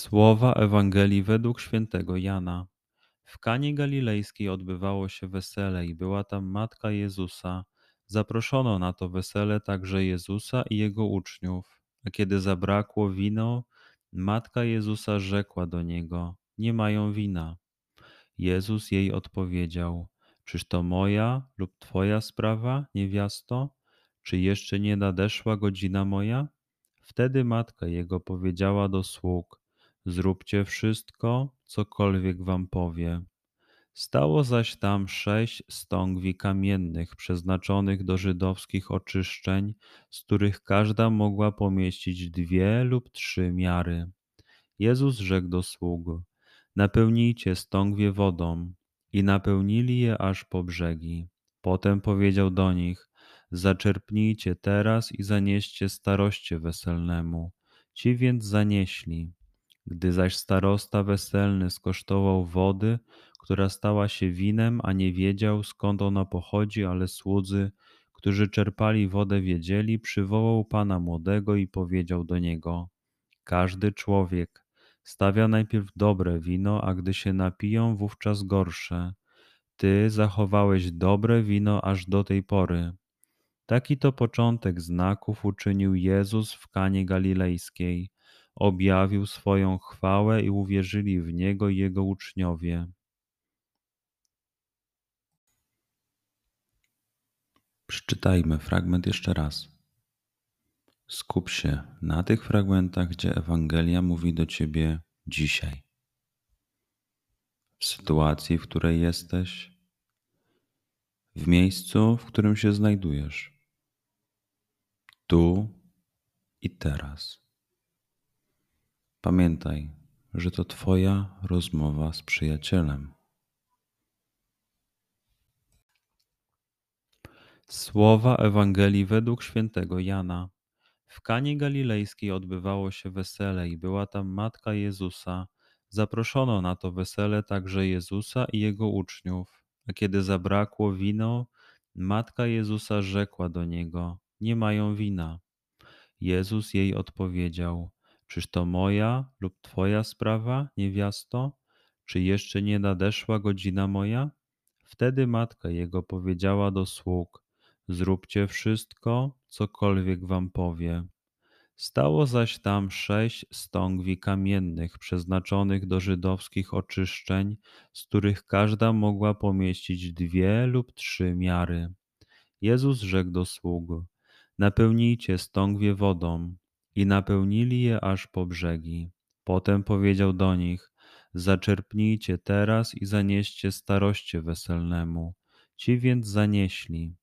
Słowa Ewangelii według świętego Jana. W Kanie Galilejskiej odbywało się wesele i była tam matka Jezusa. Zaproszono na to wesele także Jezusa i jego uczniów. A kiedy zabrakło wino, matka Jezusa rzekła do niego: Nie mają wina. Jezus jej odpowiedział: Czyż to moja lub twoja sprawa, niewiasto? Czy jeszcze nie nadeszła godzina moja? Wtedy matka jego powiedziała do sług: Zróbcie wszystko, cokolwiek wam powie. Stało zaś tam sześć stągwi kamiennych, przeznaczonych do żydowskich oczyszczeń, z których każda mogła pomieścić dwie lub trzy miary. Jezus rzekł do sług: Napełnijcie stągwie wodą. I napełnili je aż po brzegi. Potem powiedział do nich: Zaczerpnijcie teraz i zanieście staroście weselnemu. Ci więc zanieśli. Gdy zaś starosta weselny skosztował wody, która stała się winem, a nie wiedział skąd ona pochodzi, ale słudzy, którzy czerpali wodę, wiedzieli, przywołał pana młodego i powiedział do niego: Każdy człowiek stawia najpierw dobre wino, a gdy się napiją, wówczas gorsze. Ty zachowałeś dobre wino aż do tej pory. Taki to początek znaków uczynił Jezus w Kanie Galilejskiej objawił swoją chwałę i uwierzyli w Niego Jego uczniowie. Przeczytajmy fragment jeszcze raz. Skup się na tych fragmentach, gdzie Ewangelia mówi do Ciebie dzisiaj. W sytuacji, w której jesteś, w miejscu, w którym się znajdujesz, tu i teraz. Pamiętaj, że to Twoja rozmowa z przyjacielem. Słowa Ewangelii według świętego Jana. W Kanie Galilejskiej odbywało się wesele i była tam matka Jezusa. Zaproszono na to wesele także Jezusa i jego uczniów. A kiedy zabrakło wino, matka Jezusa rzekła do niego: Nie mają wina. Jezus jej odpowiedział: Czyż to moja lub twoja sprawa, niewiasto? Czy jeszcze nie nadeszła godzina moja? Wtedy matka jego powiedziała do sług: Zróbcie wszystko, cokolwiek wam powie. Stało zaś tam sześć stągwi kamiennych, przeznaczonych do żydowskich oczyszczeń, z których każda mogła pomieścić dwie lub trzy miary. Jezus rzekł do sług: Napełnijcie stągwie wodą i napełnili je aż po brzegi. Potem powiedział do nich: Zaczerpnijcie teraz i zanieście staroście weselnemu. Ci więc zanieśli.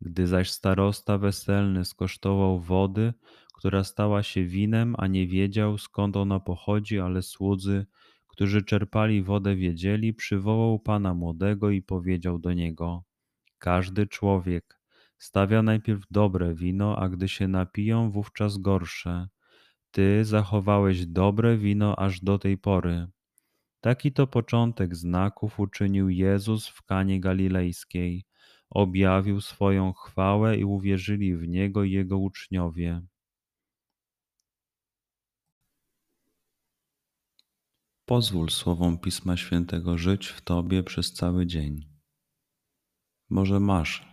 Gdy zaś starosta weselny skosztował wody, która stała się winem, a nie wiedział skąd ona pochodzi, ale słudzy, którzy czerpali wodę, wiedzieli, przywołał pana młodego i powiedział do niego: Każdy człowiek stawia najpierw dobre wino, a gdy się napiją, wówczas gorsze. Ty zachowałeś dobre wino aż do tej pory. Taki to początek znaków uczynił Jezus w Kanie Galilejskiej. Objawił swoją chwałę i uwierzyli w Niego Jego uczniowie. Pozwól słowom Pisma Świętego żyć w Tobie przez cały dzień. Może masz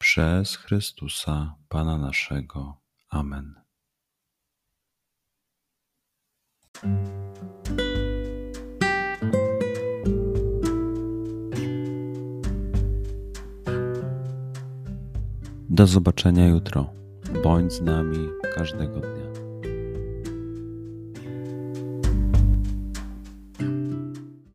Przez Chrystusa, Pana naszego. Amen. Do zobaczenia jutro. Bądź z nami każdego dnia.